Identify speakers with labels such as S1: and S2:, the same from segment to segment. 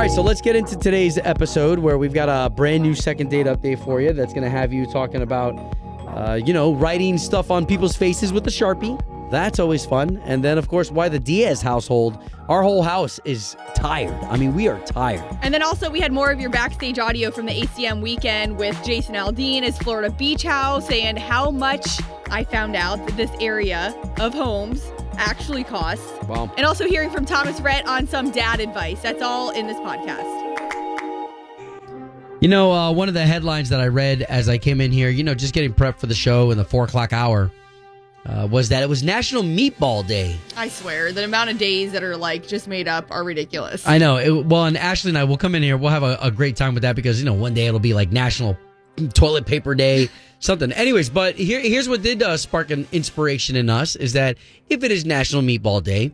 S1: All right, so let's get into today's episode where we've got a brand new second date update for you that's going to have you talking about, uh, you know, writing stuff on people's faces with a Sharpie. That's always fun. And then, of course, why the Diaz household, our whole house is tired. I mean, we are tired.
S2: And then also, we had more of your backstage audio from the ACM weekend with Jason Aldean, his Florida beach house, and how much I found out that this area of homes actually costs.
S1: Wow.
S2: And also hearing from Thomas Rhett on some dad advice. That's all in this podcast.
S1: You know, uh, one of the headlines that I read as I came in here, you know, just getting prepped for the show in the four o'clock hour, uh, was that it was National Meatball Day.
S2: I swear, the amount of days that are like just made up are ridiculous.
S1: I know. It, well, and Ashley and I will come in here. We'll have a, a great time with that because you know one day it'll be like National Toilet Paper Day, something. Anyways, but here here's what did uh, spark an inspiration in us is that if it is National Meatball Day,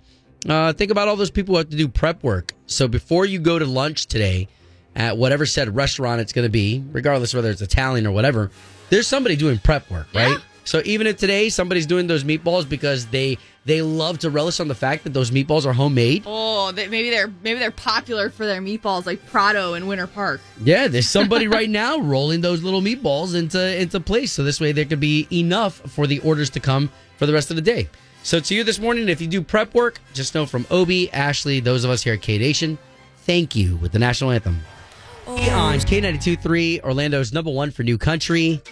S1: uh, think about all those people who have to do prep work. So before you go to lunch today at whatever said restaurant it's going to be, regardless whether it's Italian or whatever, there's somebody doing prep work, right?
S2: Yeah.
S1: So even if today somebody's doing those meatballs because they they love to relish on the fact that those meatballs are homemade.
S2: Oh, they, maybe they're maybe they're popular for their meatballs like Prato and Winter Park.
S1: Yeah, there's somebody right now rolling those little meatballs into into place, so this way there could be enough for the orders to come for the rest of the day. So to you this morning, if you do prep work, just know from Obi, Ashley, those of us here at K Nation, thank you with the national anthem. On K92.3, Orlando's number one for new country.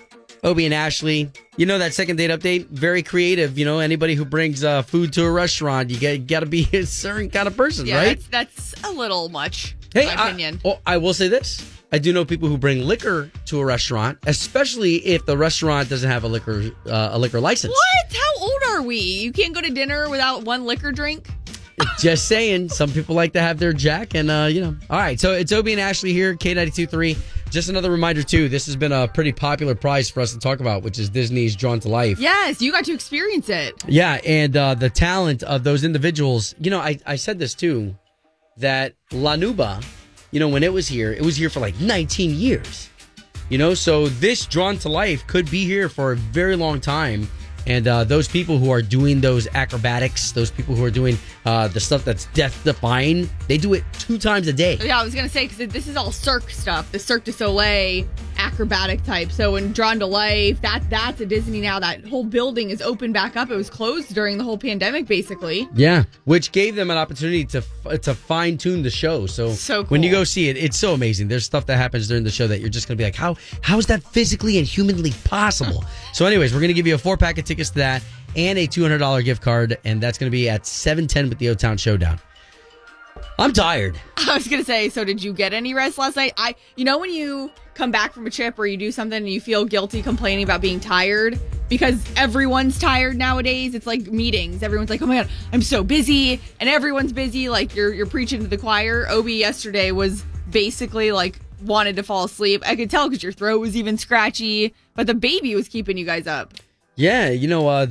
S1: Obi and Ashley, you know that second date update, very creative. You know, anybody who brings uh, food to a restaurant, you got got to be a certain kind of person,
S2: Yeah,
S1: right?
S2: that's, that's a little much.
S1: Hey,
S2: in my
S1: I-
S2: opinion.
S1: oh, I will say this. I do know people who bring liquor to a restaurant, especially if the restaurant doesn't have a liquor uh, a liquor license.
S2: What? How old are we? You can't go to dinner without one liquor drink?
S1: Just saying, some people like to have their Jack, and uh, you know. All right, so it's Obie and Ashley here, K 923 Just another reminder too. This has been a pretty popular prize for us to talk about, which is Disney's Drawn to Life.
S2: Yes, you got to experience it.
S1: Yeah, and uh, the talent of those individuals. You know, I, I said this too, that La Nouba, you know, when it was here, it was here for like 19 years. You know, so this Drawn to Life could be here for a very long time. And uh, those people who are doing those acrobatics, those people who are doing uh, the stuff that's death defying, they do it two times a day.
S2: Yeah, I was gonna say because this is all Cirque stuff, the Cirque du Soleil acrobatic type. So when Drawn to Life, that that's a Disney now. That whole building is open back up. It was closed during the whole pandemic, basically.
S1: Yeah, which gave them an opportunity to to fine tune the show. So,
S2: So
S1: when you go see it, it's so amazing. There's stuff that happens during the show that you're just gonna be like, how how is that physically and humanly possible? so, anyways, we're gonna give you a four pack of tickets to that and a two hundred dollar gift card, and that's gonna be at seven ten with the O Town Showdown. I'm tired.
S2: I was gonna say, so did you get any rest last night? I, you know, when you come back from a trip or you do something and you feel guilty complaining about being tired because everyone's tired nowadays. It's like meetings. Everyone's like, "Oh my god, I'm so busy," and everyone's busy. Like you're you're preaching to the choir. Obi yesterday was basically like wanted to fall asleep. I could tell because your throat was even scratchy, but the baby was keeping you guys up.
S1: Yeah, you know, uh,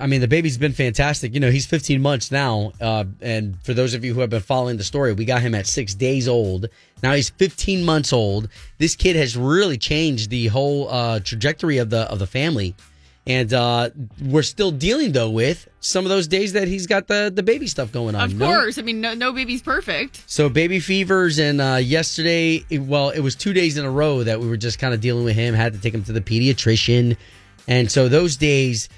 S1: I mean, the baby's been fantastic. You know, he's 15 months now. Uh, and for those of you who have been following the story, we got him at six days old. Now he's 15 months old. This kid has really changed the whole uh, trajectory of the of the family. And uh, we're still dealing though with some of those days that he's got the the baby stuff going on.
S2: Of
S1: know?
S2: course, I mean, no, no baby's perfect.
S1: So baby fevers, and uh, yesterday, well, it was two days in a row that we were just kind of dealing with him. Had to take him to the pediatrician, and so those days.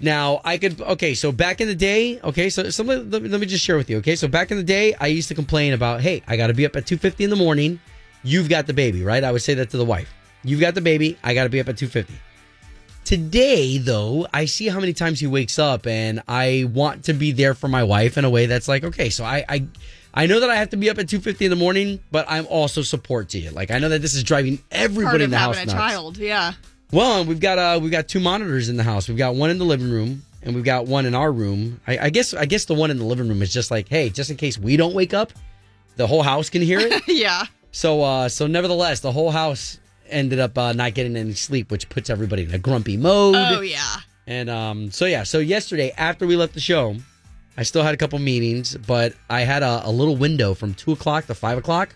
S1: Now I could okay. So back in the day, okay. So, so let, let me- let me just share with you. Okay, so back in the day, I used to complain about, hey, I got to be up at two fifty in the morning. You've got the baby, right? I would say that to the wife. You've got the baby. I got to be up at two fifty. Today, though, I see how many times he wakes up, and I want to be there for my wife in a way that's like, okay, so I, I, I know that I have to be up at two fifty in the morning, but I'm also support to you. Like I know that this is driving
S2: Part
S1: everybody in the house
S2: having a
S1: nuts.
S2: child, yeah.
S1: Well, we've got uh, we've got two monitors in the house. We've got one in the living room, and we've got one in our room. I, I guess I guess the one in the living room is just like, hey, just in case we don't wake up, the whole house can hear it.
S2: yeah.
S1: So, uh, so nevertheless, the whole house ended up uh, not getting any sleep, which puts everybody in a grumpy mode.
S2: Oh yeah.
S1: And um, so yeah, so yesterday after we left the show, I still had a couple meetings, but I had a, a little window from two o'clock to five o'clock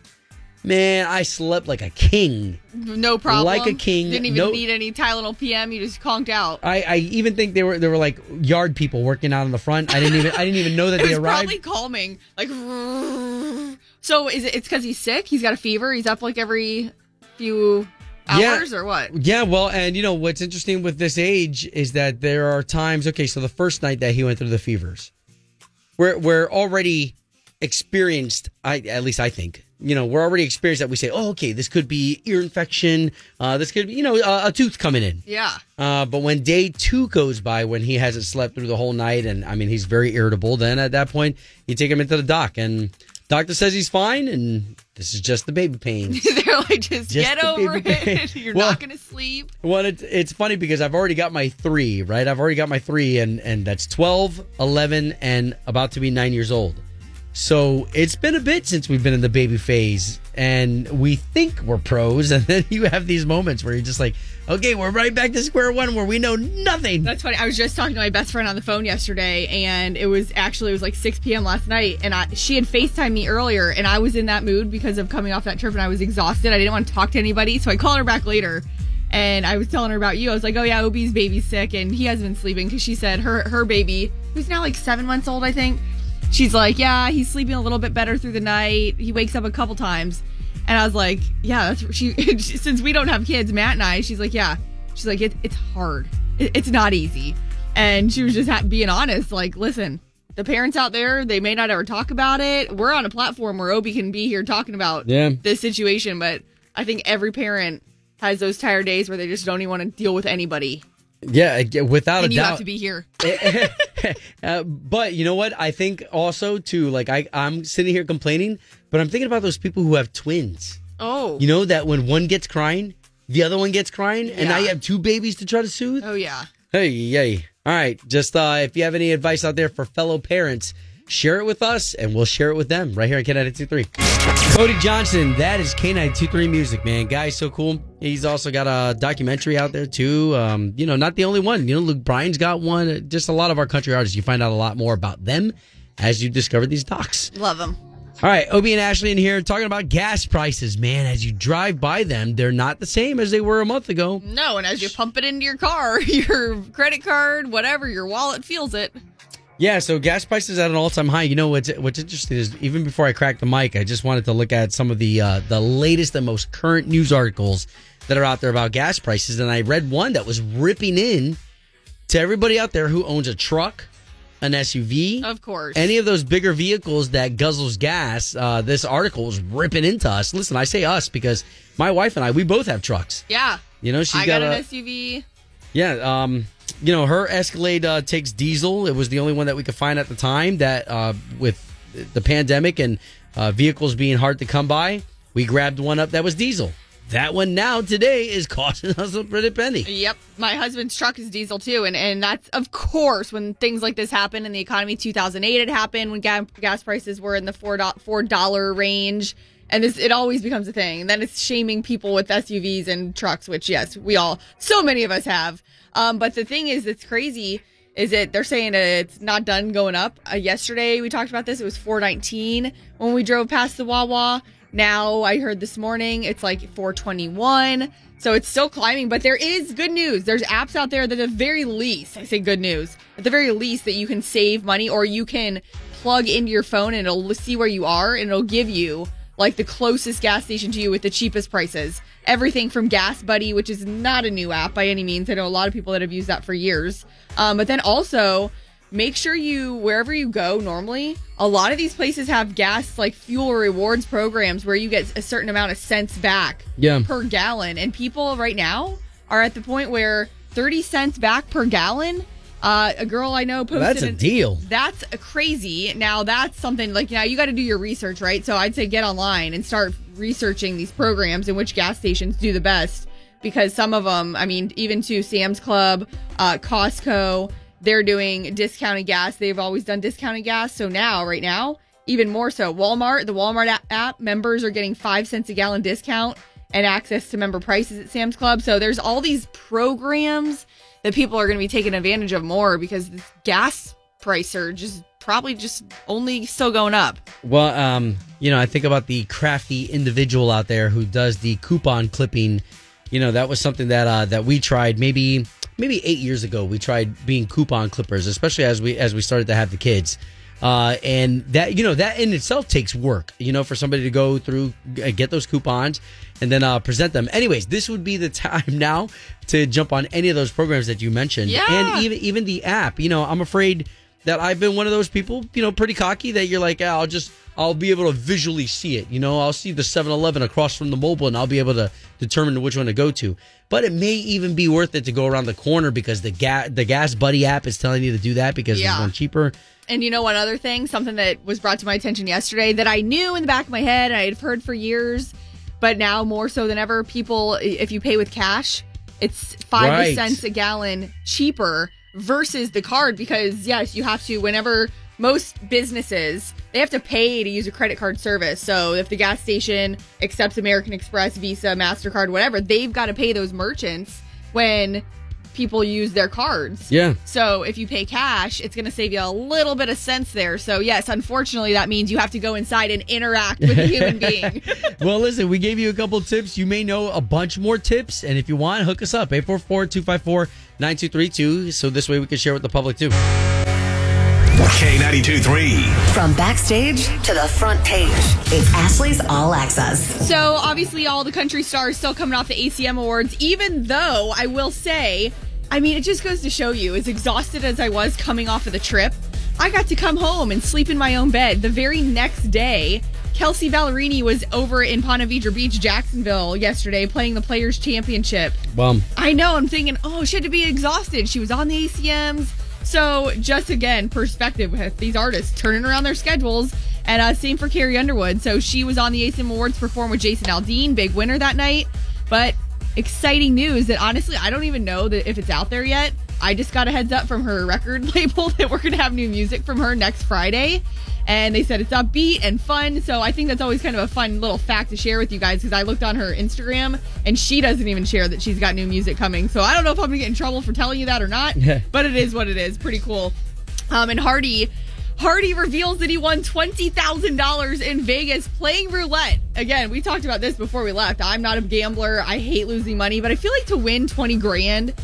S1: Man, I slept like a king.
S2: No problem.
S1: Like a king,
S2: Didn't even
S1: no-
S2: need any Tylenol PM. You just conked out.
S1: I, I even think they were they were like yard people working out in the front. I didn't even I didn't even know that
S2: It
S1: they
S2: was
S1: arrived.
S2: probably calming. Like, so is it? It's because he's sick. He's got a fever. He's up like every few
S1: Yeah.
S2: hours or what?
S1: Yeah, well, and you know what's interesting with this age is that there are times. Okay, so the first night that he went through the fevers, we're we're already experienced. I at least I think you know we're already experienced that we say, oh, okay, this could be ear infection. Uh, this could be you know a, a tooth coming in.
S2: Yeah.
S1: Uh, but when day two goes by, when he hasn't slept through the whole night, and I mean he's very irritable, then at that point you take him into the doc, and doctor says he's fine, and this is just the baby pains.
S2: They're like, just,
S1: Just
S2: get over
S1: baby pain.
S2: it. You're
S1: Well-
S2: not gonna sleep.
S1: Well, it's, it's funny because I've already got my three, right? I've already got my three, and, and that's 12, 11, and about to be nine years old. So it's been a bit since we've been in the baby phase, and we think we're pros. And then you have these moments where you're just like, okay, we're right back to square one where we know nothing.
S2: That's funny. I was just talking to my best friend on the phone yesterday, and it was actually it was like 6 p.m. last night, and I, she had Facetime me earlier, and I was in that mood because of coming off that trip, and I was exhausted. I didn't want to talk to anybody, so I called her back later, and I was telling her about you. I was like, "Oh yeah, Obi's baby's sick, and he hasn't been sleeping because she said her her baby, who's now like seven months old, I think." She's like, "Yeah, he's sleeping a little bit better through the night. He wakes up a couple times." And I was like, "Yeah, that's she." since we don't have kids, Matt and I, she's like, "Yeah." She's like, it, "It's hard. It, it's not easy." And she was just ha- being honest, like, "Listen, the parents out there, they may not ever talk about it. We're on a platform where Obi can be here talking about
S1: Yeah.
S2: this situation, but I think every parent has those tired days where they just don't even want to deal with anybody,
S1: Yeah, without
S2: and
S1: a
S2: you
S1: doubt.
S2: have to be here.
S1: uh, but you know what? I think also too, like I, I'm sitting here complaining, but I'm thinking about those people who have twins.
S2: Oh,
S1: You know that when one gets crying, the other one gets crying, and now you have two babies to try to soothe.
S2: oh yeah.
S1: Hey, yay! All right, just uh, if you have any advice out there for fellow parents, share it with us, and we'll share it with them right here at K923. Cody Johnson, that is K923 music, man. Guy's so cool. He's also got a documentary out there too. Um, you know, not the only one. You know, Luke Bryan's got one. Just a lot of our country artists. You find out a lot more about them as you discover these docs.
S2: Love them.
S1: All right, Obie and Ashley in here talking about gas prices, man. As you drive by them, they're not the same as they were a month ago.
S2: No, and as you pump it into your car, your credit card, whatever, your wallet feels it.
S1: Yeah, so gas prices at an all-time high. You know what's what's interesting is even before I cracked the mic, I just wanted to look at some of the uh, the latest and most current news articles that are out there about gas prices, and I read one that was ripping in to everybody out there who owns a truck, an SUV,
S2: Of course.
S1: any of those bigger vehicles that guzzles gas. Uh, this article is ripping into us. Listen, I say us because my wife and I we both have trucks.
S2: yeah.
S1: You know, she's
S2: I got,
S1: got, a
S2: an SUV.
S1: yeah, um, you know, her Escalade uh, takes diesel. It was the only one that we could find at the time that uh, with the pandemic and uh, vehicles being hard to come by, we grabbed one up that was diesel. That one now today is costing us a pretty penny.
S2: Yep. My husband's truck is diesel too. And, and that's, of course, when things like this happen in the economy, 2008 it happened when ga- gas prices were in the $4, $4 range. And this, it always becomes a thing. And then it's shaming people with SUVs and trucks, which, yes, we all, so many of us have. Um, but the thing is, it's crazy. Is it? They're saying it's not done going up. Uh, yesterday we talked about this. It was 419 when we drove past the Wawa. Now I heard this morning it's like 421. So it's still climbing, but there is good news. There's apps out there that at the very least, I say good news, at the very least that you can save money or you can plug into your phone and it'll see where you are and it'll give you like the closest gas station to you with the cheapest prices. Everything from Gas Buddy, which is not a new app by any means. I know a lot of people that have used that for years. Um, but then also make sure you wherever you go normally a lot of these places have gas like fuel rewards programs where you get a certain amount of cents back
S1: Yeah.
S2: per gallon and people right now are at the point where 30 cents back per gallon uh, a girl i know posted
S1: That's a
S2: an-
S1: deal.
S2: that's crazy. Now that's something like now you got to do your research right? So i'd say get online and start researching these programs and which gas stations do the best because some of them i mean even to sam's club uh, costco they're doing discounted gas. They've always done discounted gas. So now right now even more so. Walmart the walmart app members are getting five cents a gallon discount and access to member prices at sam's club. So there's all these programs that people are going to be taking advantage of more because this gas price surge is probably just only still going up.
S1: Well, um, you know, I think about the crafty individual out there who does the coupon clipping. You know, that was something that uh, that we tried maybe maybe eight years ago. We tried being coupon clippers, especially as we as we started to have the kids. Uh, and that you know that in itself takes work. You know, for somebody to go through get those coupons and then uh, present them. Anyways, this would be the time now to jump on any of those programs that you mentioned,
S2: Yeah.
S1: and even even the app. You know, I'm afraid that I've been one of those people, you know, pretty cocky that you're like, "Ah, I'll just, I'll be able to visually see it. You know, I'll see the 7 Eleven across from the Mobil and I'll be able to determine which one to go to. But it may even be worth it to go around the corner because the gas, the Gas Buddy app is telling you to do that because
S2: Yeah.
S1: it's one cheaper.
S2: And you know one other thing, something that was brought to my attention yesterday that I knew in the back of my head, I had heard for years, but now more so than ever, people if you pay with cash, it's five
S1: Right.
S2: cents a gallon cheaper versus the card because yes, you have to whenever most businesses they have to pay to use a credit card service. So if the gas station accepts American Express, Visa, Mastercard, whatever, they've got to pay those merchants when people use their cards.
S1: Yeah.
S2: So if you pay cash, it's going to save you a little bit of sense there. So yes, unfortunately, that means you have to go inside and interact with a human being.
S1: well, listen, we gave you a couple tips. You may know a bunch more tips. And if you want, hook us up 844 254 9232. So this way we can share with the public too.
S3: K92 3.
S4: From backstage to the front page, it's Ashley's All Access.
S2: so obviously, all the country stars still coming off the ACM awards. Even though I will say, I mean, it just goes to show you, as exhausted as I was coming off of the trip, I got to come home and sleep in my own bed. The very next day, Kelsea Ballerini was over in Ponte Vedra Beach, Jacksonville, yesterday playing the Players Championship.
S1: Well,
S2: I know. I'm thinking, oh, she had to be exhausted. She was on the ACMs. So, just again, perspective with these artists turning around their schedules. And uh, same for Carrie Underwood. So, she was on the ACM Awards, performed with Jason Aldean, big winner that night. But exciting news that honestly, I don't even know that if it's out there yet. I just got a heads up from her record label that we're going to have new music from her next Friday. And they said it's upbeat and fun. So I think that's always kind of a fun little fact to share with you guys because I looked on her Instagram and she doesn't even share that she's got new music coming. So I don't know if I'm going to get in trouble for telling you that or not, but it is what it is. Pretty cool. Um, and Hardy. Hardy reveals that he won $20,000 in Vegas playing roulette. Again, we talked about this before we left. I'm not a gambler. I hate losing money, but I feel like to win 20 grand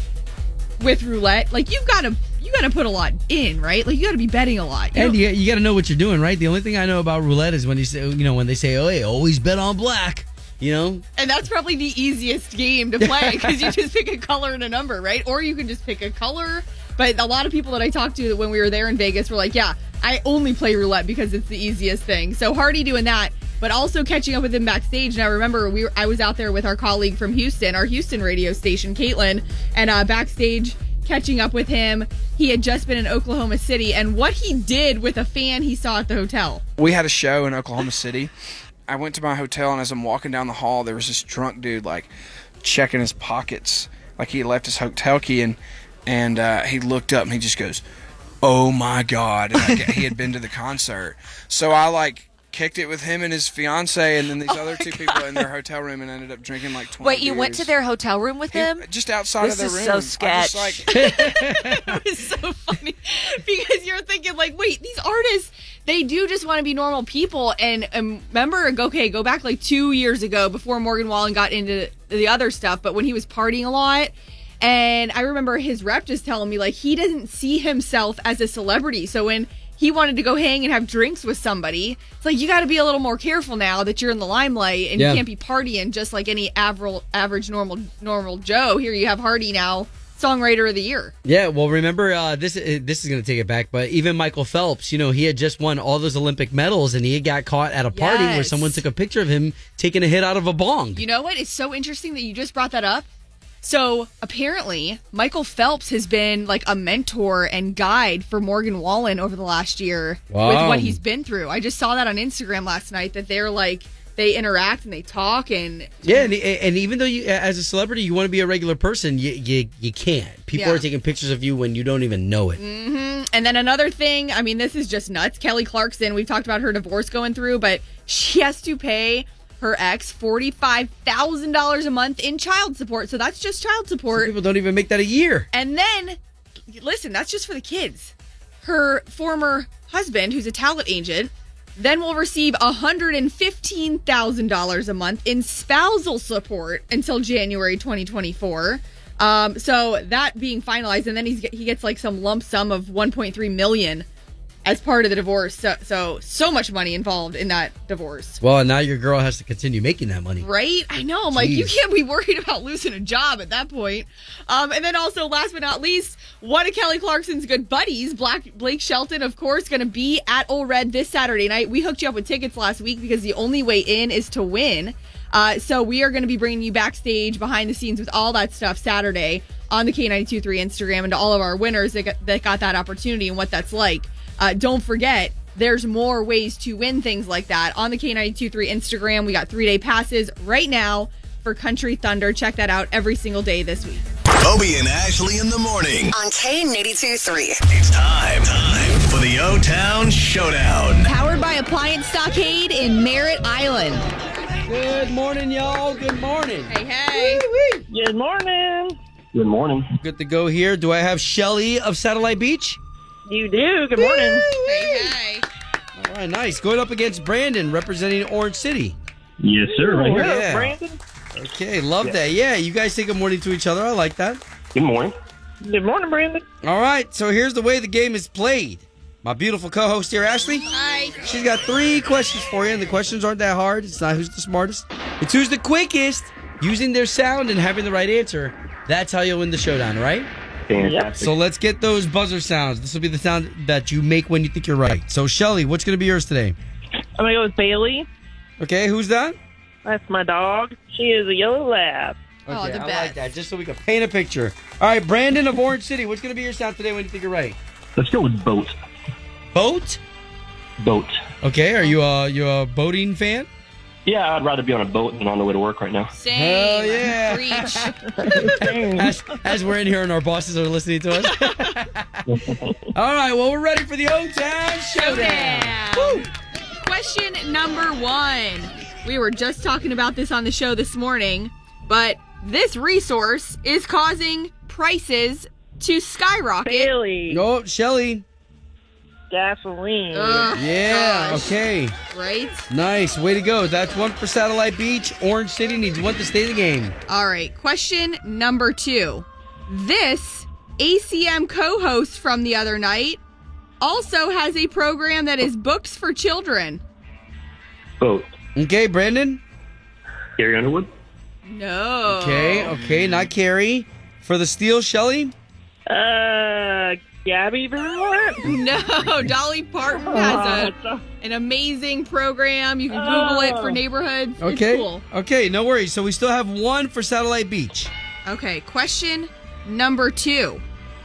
S2: with roulette, like you've got to you got to put a lot in, right? Like you got to be betting a lot. You
S1: and you, you got to know what you're doing, right? The only thing I know about roulette is when you say, you know, when they say, "Oh, hey, always bet on black." You know,
S2: And that's probably the easiest game to play because you just pick a color and a number, right? Or you can just pick a color. But a lot of people that I talked to when we were there in Vegas were like, yeah, I only play roulette because it's the easiest thing. So Hardy doing that, but also catching up with him backstage. Now, remember, we were, I was out there with our colleague from Houston, our Houston radio station, Caitlin, and uh, backstage catching up with him. He had just been in Oklahoma City and what he did with a fan he saw at the hotel.
S5: we had a show in Oklahoma City. I went to my hotel, and as I'm walking down the hall, there was this drunk dude like checking his pockets, like he left his hotel key, and and uh, he looked up and he just goes, "Oh my god!" He had been to the concert, so I like kicked it with him and his fiance, and then these other two people in their hotel room, and ended up drinking like twenty.
S6: Wait, you went to their hotel room with
S5: He-
S6: them?
S5: just outside
S6: This
S5: of their
S6: is
S5: room.
S6: so
S5: I just,
S6: sketch.
S5: like,
S2: it was so funny because you're thinking like, wait, these artists, they do just want to be normal people. And um, remember, okay, go back like two years ago before Morgan Wallen got into the other stuff, but when he was partying a lot. And I remember his rep just telling me like he doesn't see himself as a celebrity. So when he wanted to go hang and have drinks with somebody, it's like you got to be a little more careful now that you're in the limelight and
S1: Yeah.
S2: you can't be partying just like any average, average normal normal Joe. Here you have Hardy now, songwriter of the year.
S1: Yeah, well, remember uh, this. uh, This is going to take it back, but even Michael Phelps, you know, he had just won all those Olympic medals, and he got caught at a party where someone took a picture of him taking a hit out of a bong.
S2: You know what? It's so interesting that you just brought that up. So apparently, Michael Phelps has been like a mentor and guide for Morgan Wallen over the last year with what he's been through. I just saw that on Instagram last night that they're like they interact and they talk and
S1: Yeah, and, and even though you, as a celebrity, you want to be a regular person, you you, you can't. People
S2: Yeah.
S1: are taking pictures of you when you don't even know it. Mm-hmm.
S2: And then another thing, I mean, this is just nuts. Kelly Clarkson, we've talked about her divorce going through, but she has to pay her ex $45,000 a month in child support. So that's just child support.
S1: People don't even make that a year.
S2: And then, listen, that's just for the kids. her former husband, who's a talent agent, then will receive $115,000 a month in spousal support until January 2024. Um, so that being finalized, and then he's he gets like some lump sum of 1.3 million as part of the divorce. So so so much money involved in that divorce.
S1: Well, now your girl has to continue making that money.
S2: Right? I know. I'm like, you can't be worried about losing a job at that point. Um, and then also, last but not least, one of Kelly Clarkson's good buddies, Black Blake Shelton, of course, going to be at Ole Red this Saturday night. We hooked you up with tickets last week because the only way in is to win. Uh, so we are going to be bringing you backstage, behind the scenes with all that stuff Saturday on the K923 Instagram and to all of our winners that got, that got that opportunity and what that's like. Uh, don't forget, there's more ways to win things like that on the K923 Instagram. We got three day passes right now for Country Thunder. Check that out every single day this week.
S3: Obie and Ashley in the morning.
S4: On K82 3.
S3: It's time, time for the O Town Showdown.
S2: Powered by Appliance Stockade in Merritt Island.
S1: Good morning, y'all. Good morning.
S2: Hey, hey.
S6: Good morning.
S7: Good morning.
S1: Good to go here. Do I have Shelly of Satellite Beach?
S6: You do. Good morning.
S2: Hey, hey.
S1: All right, nice. Going up against Brandon, representing Orange City.
S7: Yes, sir. Right here.
S1: Yeah.
S6: Brandon.
S1: Okay, love that. Yeah, you guys say good morning to each other. I like that.
S7: Good morning.
S6: Good morning, Brandon.
S1: All right, so here's the way the game is played. My beautiful co-host here, Ashley.
S2: Hi.
S1: She's got three questions for you, and the questions aren't that hard. It's not who's the smartest. It's who's the quickest using their sound and having the right answer. That's how you'll win the showdown, all right?
S7: Fantastic.
S1: So let's get those buzzer sounds. This will be the sound that you make when you think you're right. So Shelly, what's going to be yours today?
S6: I'm gonna go with Bailey.
S1: Okay, who's that?
S6: That's my dog. She is a yellow lab.
S2: Oh, the
S1: I
S2: best.
S1: like that. Just so we can paint a picture. All right, Brandon of Orange City, what's going to be your sound today when you think you're right?
S7: Let's go with boat.
S1: Boat.
S7: Boat.
S1: Okay, are you a you a boating fan?
S7: Yeah, I'd rather be on a boat than on the way to work right now.
S2: Same.
S1: Hell yeah.
S2: Preach.
S1: As, as we're in here and our bosses are listening to us. All right, well we're ready for the O Town Showdown.
S2: Showdown. Question number one. We were just talking about this on the show this morning, but this resource is causing prices to skyrocket.
S6: Bailey.
S1: Oh, Shelly.
S6: Gasoline.
S2: Ugh,
S1: Yeah.
S2: gosh,
S1: Okay.
S2: Right?
S1: Nice. Way to go. That's one for Satellite Beach. Orange City needs one to stay in the game.
S2: All right. Question number two. This ACM co host from the other night also has a program that is books for children.
S7: Boat.
S1: Okay, Brandon.
S7: Carrie Underwood.
S2: No.
S1: Okay. Okay. Not Carrie. For the steal, Shelly.
S6: Uh, Gabby Vermont.
S2: No, Dolly Parton has a, oh, an amazing program. You can Google it for oh. neighborhoods.
S1: Okay.
S2: It's cool.
S1: Okay. No worries. So we still have one for Satellite Beach.
S2: Okay, question number two.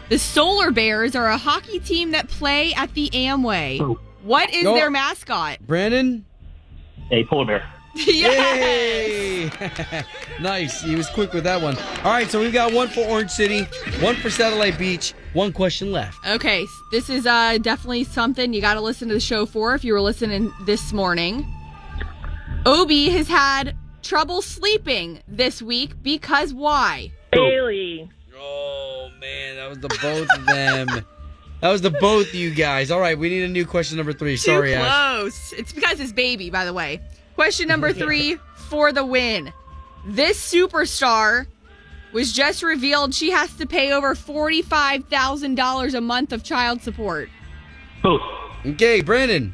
S2: The Solar Bears are a hockey team that play at the Amway.
S7: Oh.
S2: What is
S1: Go.
S2: their mascot?
S1: Brandon.
S7: A polar bear.
S2: yes.
S1: Yay! nice. He was quick with that one. All right, so we've got one for Orange City, one for Satellite Beach, one question left.
S2: Okay, this is uh, definitely something you got to listen to the show for if you were listening this morning. Obi has had trouble sleeping this week because why?
S6: Bailey.
S1: Oh man, that was the both of them. That was the both of you guys. All right, we need a new question number three. Sorry,
S2: Too
S1: Ash.
S2: close. It's because it's baby, by the way. Question number three for the win. This superstar was just revealed she has to pay over $45,000 a month of child support.
S7: Boat.
S1: Okay, Brandon.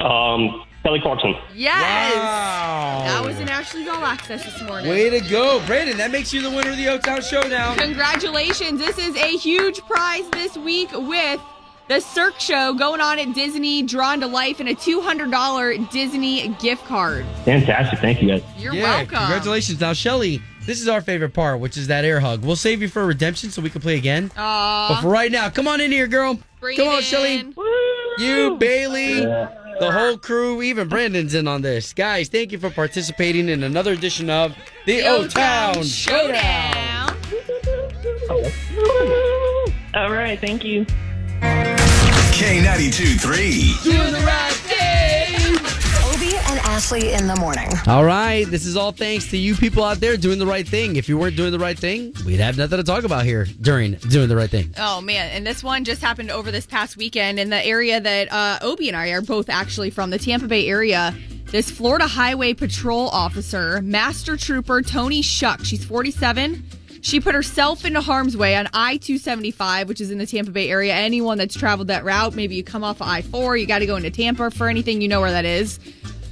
S7: Um, Kelly Clarkson.
S2: Yes!
S1: Wow.
S2: That was in Ashley's All Access this morning.
S1: Way to go, Brandon. That makes you the winner of the O Town Showdown.
S2: Congratulations. This is a huge prize this week with the Cirque Show going on at Disney, drawn to life, and a $200 Disney gift card.
S7: Fantastic. Thank you, guys.
S2: You're
S1: yeah,
S2: welcome.
S1: congratulations. Now, Shelly, this is our favorite part, which is that air hug. We'll save you for redemption so we can play again.
S2: Aw.
S1: But for right now, come on in here, girl.
S2: Bring
S1: come
S2: it
S1: on,
S2: in.
S1: Shelly. You, Bailey, the whole crew, even Brandon's in on this. Guys, thank you for participating in another edition of the O Town
S2: Showdown.
S6: All right. Thank you.
S3: K92 3.
S1: Doing the right thing.
S4: Obie and Ashley in the morning.
S1: All right, this is all thanks to you people out there doing the right thing. If you weren't doing the right thing, we'd have nothing to talk about here during doing the right thing.
S2: Oh man, and this one just happened over this past weekend in the area that uh, Obie and I are both actually from, the Tampa Bay area. This Florida Highway Patrol officer, Master Trooper Toni Schuck, she's 47. She put herself into harm's way on I 275, which is in the Tampa Bay area. Anyone that's traveled that route, maybe you come off of I 4, you got to go into Tampa for anything, you know where that is.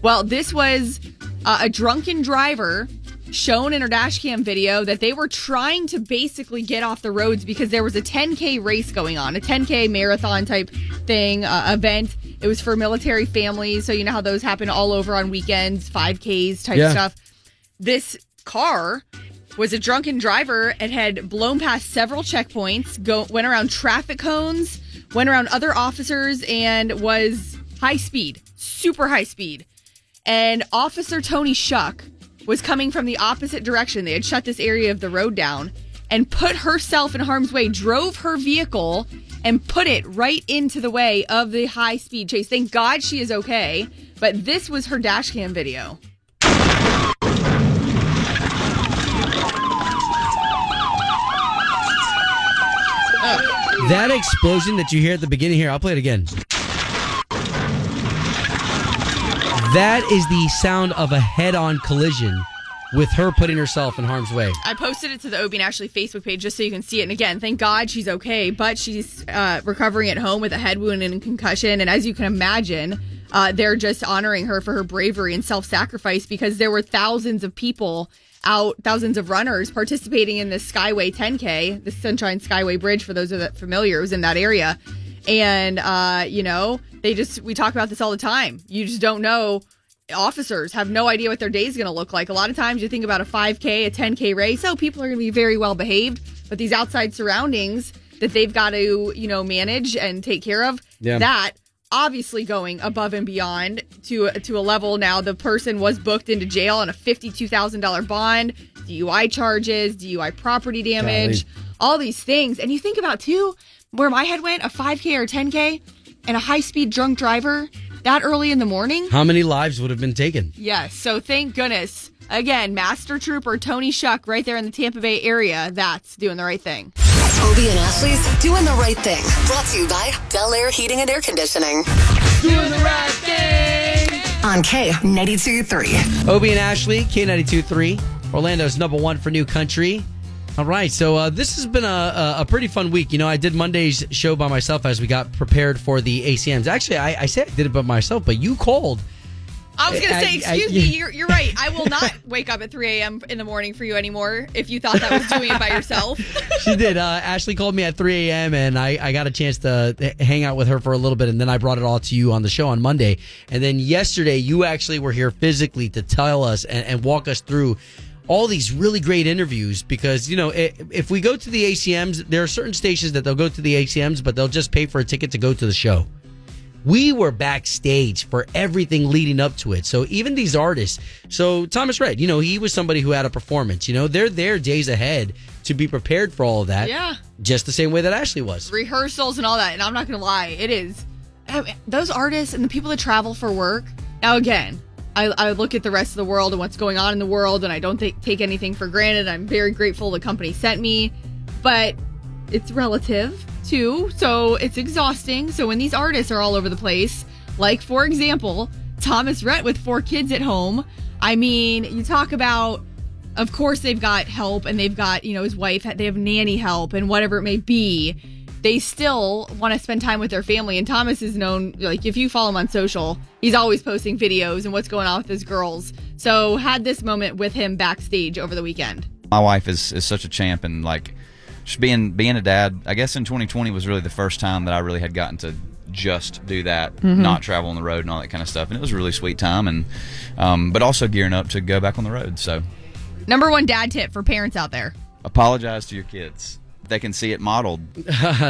S2: Well, this was uh, a drunken driver shown in her dash cam video that they were trying to basically get off the roads because there was a 10k race going on, a 10k marathon type thing uh, event. It was for military families, so you know how those happen all over on weekends, 5ks type
S1: Yeah.
S2: stuff. This car was a drunken driver and had blown past several checkpoints, go went around traffic cones, went around other officers, and was high speed, super high speed. And Officer Toni Schuck was coming from the opposite direction. They had shut this area of the road down and put herself in harm's way, drove her vehicle and put it right into the way of the high speed chase. Thank God she is okay. But this was her dash cam video.
S1: That explosion that you hear at the beginning here, I'll play it again. That is the sound of a head-on collision with her putting herself in harm's way.
S2: I posted it to the Obie and Ashley Facebook page just so you can see it. And again, thank God she's okay, but she's uh, recovering at home with a head wound and concussion. And as you can imagine, uh, they're just honoring her for her bravery and self sacrifice because there were thousands of people out, thousands of runners participating in the Skyway 10K, the Sunshine Skyway Bridge, for those of that familiar, it was in that area. And, uh, you know, they just, we talk about this all the time. You just don't know officers have no idea what their day is going to look like. A lot of times you think about a 5K, a 10K race, oh, people are going to be very well behaved, but these outside surroundings that they've got to, you know, manage and take care of,
S1: Yeah.
S2: that obviously going above and beyond to to a level now the person was booked into jail on a $52,000 bond, DUI charges, DUI property damage, all these things. And you think about too where my head went, a 5K or 10K and a high-speed drunk driver that early in the morning.
S1: How many lives would have been taken?
S2: Yes. So thank goodness. Again, Master Trooper Toni Schuck right there in the Tampa Bay area. That's doing the right thing.
S4: Obie and Ashley's doing the right thing. Brought to you by Bel Air Heating and Air Conditioning.
S2: Doing the right thing.
S4: On K92.3.
S1: Obie and Ashley, K92.3, Orlando's number one for new country. All right, so uh, this has been a, a, pretty fun week. You know, I did Monday's show by myself as we got prepared for the ACMs. Actually, I, I said I did it by myself, but you called.
S2: I was going to
S1: I-
S2: say,
S1: I-
S2: excuse me, you're, you're right. I will not wake up at 3 a.m. in the morning for you anymore if you thought that was doing it by yourself.
S1: She did. Uh, Ashley called me at 3 a.m. and I, I got a chance to hang out with her for a little bit, and then I brought it all to you on the show on Monday. And then yesterday, you actually were here physically to tell us and, and walk us through all these really great interviews because you know if we go to the ACMs, there are certain stations that they'll go to the ACMs, but they'll just pay for a ticket to go to the show. We were backstage for everything leading up to it. So even these artists, so Thomas Rhett, you know, he was somebody who had a performance. You know, they're there days ahead to be prepared for all of that.
S2: Yeah.
S1: Just the same way that Ashley was.
S2: Rehearsals and all that. And I'm not going to lie, it is. I mean, those artists and the people that travel for work. Now, again, I, I look at the rest of the world and what's going on in the world, and I don't take take anything for granted. I'm very grateful the company sent me, but it's relative too. So it's exhausting. So when these artists are all over the place, like for example, Thomas Rhett with four kids at home, I mean, you talk about of course they've got help and they've got, you know, his wife, they have nanny help and whatever it may be. They still want to spend time with their family. And Thomas is known, like, if you follow him on social, he's always posting videos and what's going on with his girls. So, had this moment with him backstage over the weekend.
S8: my wife is, is such a champ and like just being being a dad i guess in 2020 was really the first time that i really had gotten to just do that not travel on the road and all that kind of stuff and it was a really sweet time and um, but also gearing up to go back on the road so
S2: Number one dad tip for parents out there.
S8: apologize to your kids they can see it modeled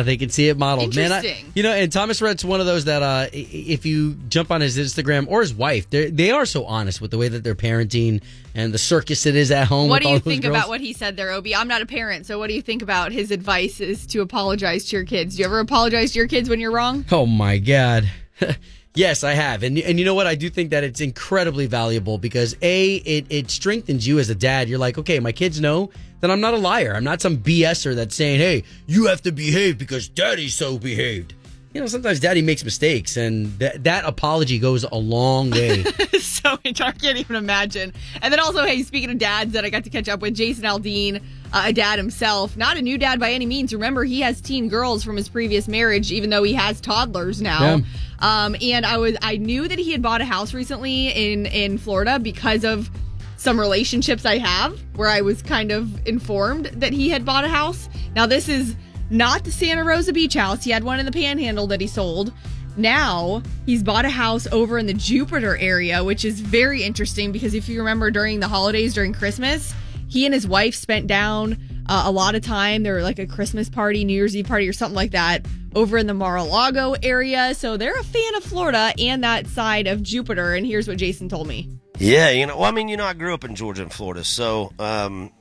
S1: they can see it modeled. Man, I,
S2: Interesting.
S1: you know, and Thomas Rhett's one of those that uh, if you jump on his Instagram or his wife, they they are so honest with the way that they're parenting and the circus it is at home.
S2: What
S1: with
S2: do you
S1: those
S2: think
S1: girls.
S2: about what he said there, Obi? I'm not a parent, so what do you think about his advice is to apologize to your kids? Do you ever apologize to your kids when you're wrong?
S1: Oh my God. Yes, I have, and and you know what? I do think that it's incredibly valuable because a it it strengthens you as a dad. You're like, okay, my kids know that I'm not a liar. I'm not some BSer that's saying, hey, you have to behave because daddy's so behaved. You know, sometimes daddy makes mistakes, and that that apology goes a long way.
S2: so I can't even imagine. And then also, hey, speaking of dads that I got to catch up with, Jason Aldean, a dad himself, not a new dad by any means. Remember, he has teen girls from his previous marriage, even though he has toddlers now.
S1: Yeah.
S2: Um, and I was I knew that he had bought a house recently in in Florida because of some relationships I have where I was kind of informed that he had bought a house. Now this is not the Santa Rosa Beach house. He had one in the Panhandle that he sold. Now he's bought a house over in the Jupiter area, which is very interesting because if you remember during the holidays during Christmas, he and his wife spent down uh, a lot of time. There were like a Christmas party, New Year's Eve party, or something like that over in the Mar-a-Lago area. So they're a fan of Florida and that side of Jupiter. And here's what Jason told me.
S9: Yeah, you know, well, I mean, you know, I grew up in Georgia and Florida, so um,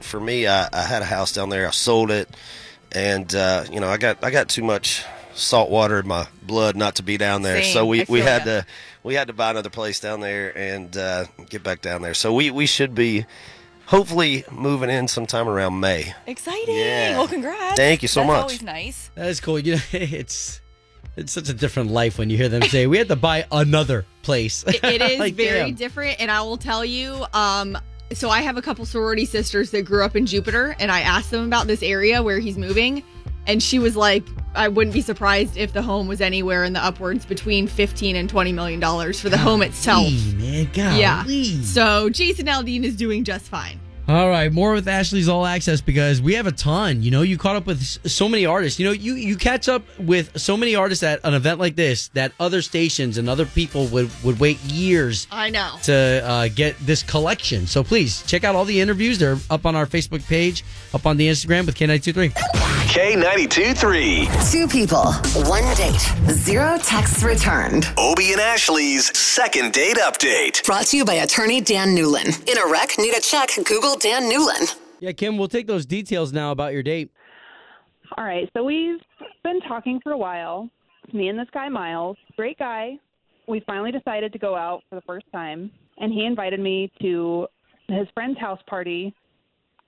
S9: for me, I, I had a house down there. I sold it, and uh, you know, I got I got too much salt water in my blood not to be down there.
S2: Same.
S9: So we, we had
S2: ya.
S9: to we had to buy another place down there and uh, get back down there. So we we should be hopefully moving in sometime around May.
S2: Exciting.
S9: Yeah.
S2: Well, congrats.
S9: Thank you so
S2: That's
S9: much.
S2: always nice.
S1: that is cool. You know, it's it's such a different life when you hear them say we had to buy another place.
S2: It- it is
S1: Like,
S2: very
S1: damn.
S2: different and i will tell you um so i have a couple sorority sisters that grew up in jupiter and i asked them about this area where he's moving and she was like i wouldn't be surprised if the home was anywhere in the upwards between 15 and 20 million dollars for the home itself.
S1: Man,
S2: yeah. So jason aldean is doing just fine
S1: All right, more with Ashley's All Access because we have a ton. You know, you caught up with so many artists. You know, you you catch up with so many artists at an event like this that other stations and other people would would wait years
S2: i know
S1: to uh, get this collection. So please check out all the interviews. They're up on our Facebook page, up on the Instagram with K923.
S3: K92 3.
S4: Two people, one date, zero texts returned.
S3: Obie and Ashley's second date update.
S4: Brought to you by attorney Dan Newlin. In a wreck, need a check, Google Dan Newlin.
S1: Yeah, Kim, we'll take those details now about your date.
S6: All right, so we've been talking for a while. Me and this guy, Miles, great guy. We finally decided to go out for the first time, and he invited me to his friend's house party.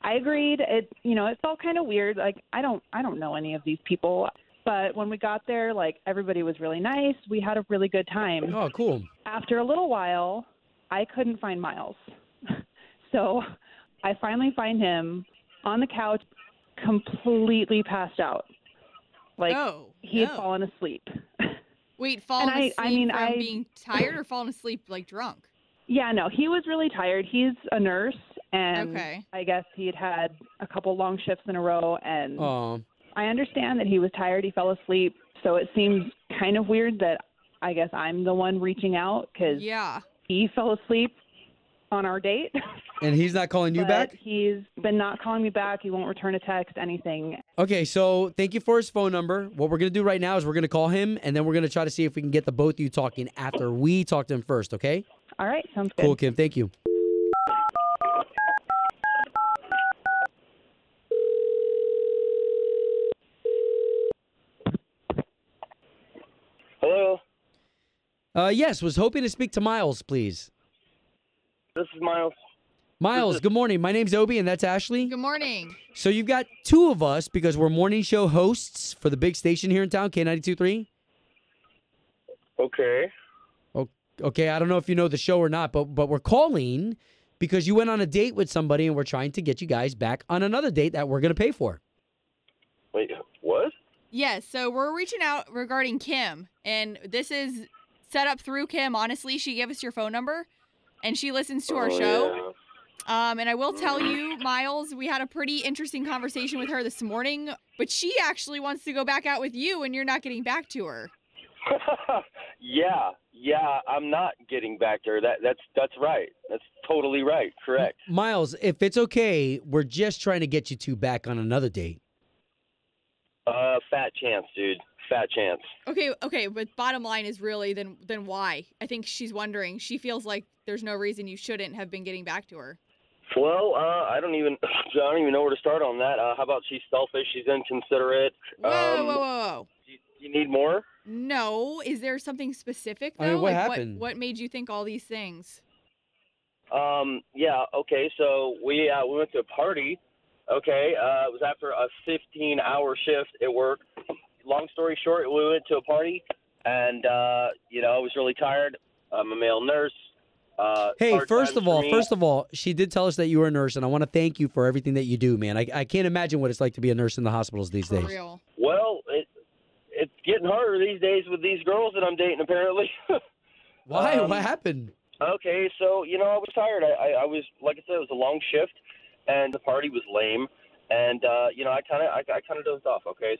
S6: I agreed. It, you know, it felt kind of weird. Like I don't, I don't know any of these people, but when we got there, like everybody was really nice. We had a really good time.
S1: Oh, cool.
S6: After a little while, I couldn't find Miles. so I finally find him on the couch, completely passed out. Like
S2: oh
S6: he had
S2: no.
S6: fallen asleep.
S2: wait falling
S6: And
S2: asleep
S6: I mean,
S2: from
S6: I-
S2: being tired or fallen asleep like drunk
S6: yeah, no, he was really tired. He's a nurse, and
S2: Okay.
S6: I guess he had had a couple long shifts in a row, and
S1: Oh,
S6: I understand that he was tired. He fell asleep, so it seems kind of weird that I guess I'm the one reaching out because
S2: yeah
S6: he fell asleep on our date.
S1: and he's not calling you
S6: but
S1: back?
S6: He's been not calling me back. He won't return a text, anything.
S1: Okay, so thank you for his phone number. What we're gonna do right now is we're gonna call him, and then we're gonna try to see if we can get the both of you talking after we talk to him first. Okay?
S6: All right, sounds good.
S1: Cool, Kim. Thank you.
S7: Hello,
S1: Uh, yes, was hoping to speak to Miles, please.
S7: This is Miles.
S1: Miles, good morning. My name's Obi, and that's Ashley.
S2: good morning
S1: So you've got two of us because we're morning show hosts for the big station here in town, K92.3.
S7: Okay.
S1: Okay, I don't know if you know the show or not, but but we're calling because you went on a date with somebody, and we're trying to get you guys back on another date that we're gonna pay for.
S7: Wait, what?
S2: Yes, so we're reaching out regarding Kim, and this is set up through Kim. Honestly, she gave us your phone number, and she listens to our
S7: Oh,
S2: show. Um, and I will tell you, Miles, we had a pretty interesting conversation with her this morning, but she actually wants to go back out with you, and you're not getting back to her.
S7: Yeah. yeah, yeah. I'm not getting back to her. That that's that's right. That's totally right. Correct.
S1: Miles, if it's okay, we're just trying to get you two back on another date.
S7: Uh, fat chance, dude. Fat chance.
S2: Okay, okay, but bottom line is really then then why? I think she's wondering. She feels like there's no reason you shouldn't have been getting back to her.
S7: Well, uh, I don't even I don't even know where to start on that. Uh, how about she's selfish? She's inconsiderate.
S2: Whoa,
S7: um,
S2: whoa, whoa, whoa.
S7: You, you need more?
S2: No. Is there something specific though?
S1: I mean, what
S2: like
S1: happened?
S2: What, what made you think all these things?
S7: Um, yeah, okay, so we uh, we went to a party. Okay, uh, it was after a 15-hour shift at work. Long story short, we went to a party, and uh, you know, I was really tired. I'm a male nurse. Uh,
S1: Hey, first of all, first of all, she did tell us that you were a nurse, and I want to thank you for everything that you do, man. I, I can't imagine what it's like to be a nurse in the hospitals these
S2: For
S1: days.
S2: real.
S7: well, it it's getting harder these days with these girls that I'm dating. Apparently.
S1: Why?
S7: Um,
S1: what happened?
S7: Okay, so you know I was tired. I, I, I was like I said, it was a long shift, and the party was lame, and uh, you know I kind of I, I kind of dozed off. Okay,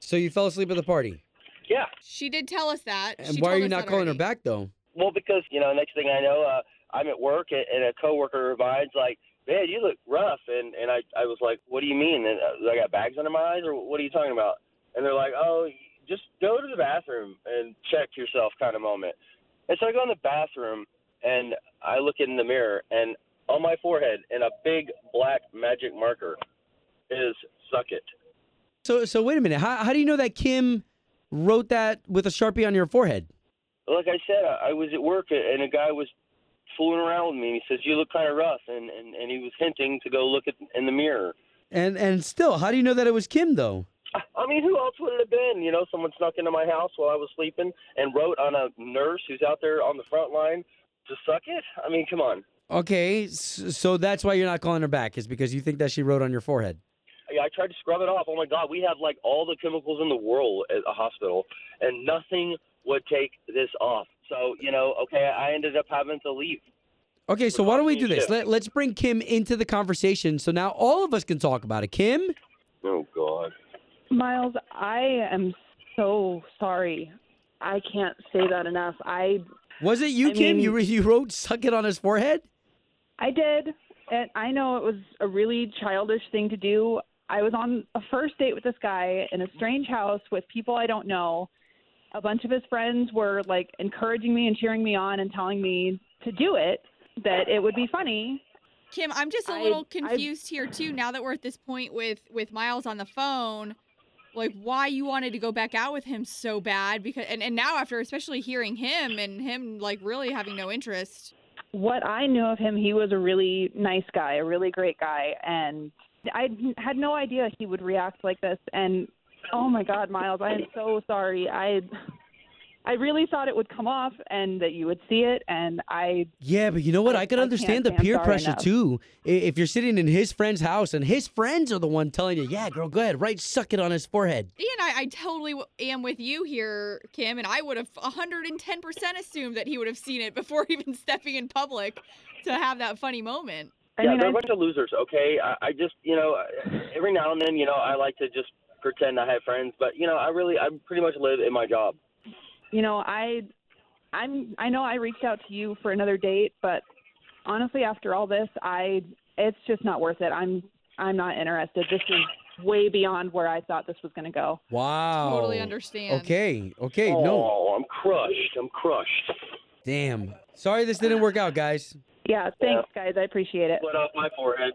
S1: So you fell asleep at the party,
S7: yeah.
S2: She did tell us that.
S1: and
S2: She
S1: why are you not
S2: that
S1: calling her back though?
S7: Well, because you know, next thing I know, uh, I'm at work, and, a coworker of mine's like, "Man, you look rough," and and I I was like, "What do you mean? And uh, I got bags under my eyes, or what are you talking about?" And they're like, "Oh, just go to the bathroom and check yourself," kind of moment. And so I go in the bathroom, and I look in the mirror, and on my forehead, in a big black magic marker, is "suck it."
S1: So so wait a minute. How how do you know that Kim wrote that with a sharpie on your forehead?
S7: Like I said, I was at work and a guy was fooling around with me. And he says, "You look kind of rough," and, and and he was hinting to go look at in the mirror.
S1: And and still, how do you know that it was Kim though?
S7: I mean, who else would it have been? You know, someone snuck into my house while I was sleeping and wrote on a nurse who's out there on the front line to suck it. I mean, come on.
S1: Okay, so that's why you're not calling her back is because you think that she wrote on your forehead.
S7: I tried to scrub it off. Oh my God, we have like all the chemicals in the world at a hospital, and nothing would take this off. So you know, okay, I ended up having to leave.
S1: Okay, so why don't we do this? Let, let's bring Kim into the conversation so now all of us can talk about it. Kim?
S7: Oh God.
S6: Miles, I am so sorry. I can't say that enough. I
S1: Was it you,
S6: I
S1: Kim?
S6: mean-
S1: you, you wrote suck it on his forehead?
S6: I did. And I know it was a really childish thing to do. I was on a first date with this guy in a strange house with people I don't know. A bunch of his friends were like encouraging me and cheering me on and telling me to do it, that it would be funny.
S2: Kim, I'm just a little
S6: I-
S2: confused here too. Now that we're at this point with with Miles on the phone, like why you wanted to go back out with him so bad? Because and, and now after especially hearing him and him like really having no interest.
S6: What I knew of him, he was a really nice guy, a really great guy, and I had no idea he would react like this. And oh my God, Miles, I am so sorry. I I really thought it would come off and that you would see it, and I
S1: Yeah, but you know what? I,
S6: I-
S1: could understand
S6: can't
S1: the peer pressure
S6: enough.
S1: too. If you're sitting in his friend's house and his friends are the one telling you, yeah, girl, go ahead, right, suck it on his forehead.
S2: And I, I totally am with you here, Kim, and I would have 110% assumed that he would have seen it before even stepping in public to have that funny moment.
S6: I
S7: yeah,
S6: mean,
S7: they're
S6: I,
S7: a bunch of losers. Okay, I, I just you know every now and then you know I like to just pretend I have friends, but you know I really I pretty much live in my job.
S6: you know, I I'm I know I reached out to you for another date, but honestly, after all this, I it's just not worth it. I'm I'm not interested. This is way beyond where I thought this was going to go.
S1: Wow.
S2: Totally understand.
S1: Okay, okay, no.
S7: Oh, I'm crushed. I'm crushed.
S1: Damn. Sorry this didn't work out, guys.
S6: Yeah, thanks, guys. I appreciate it.
S7: Split off my forehead.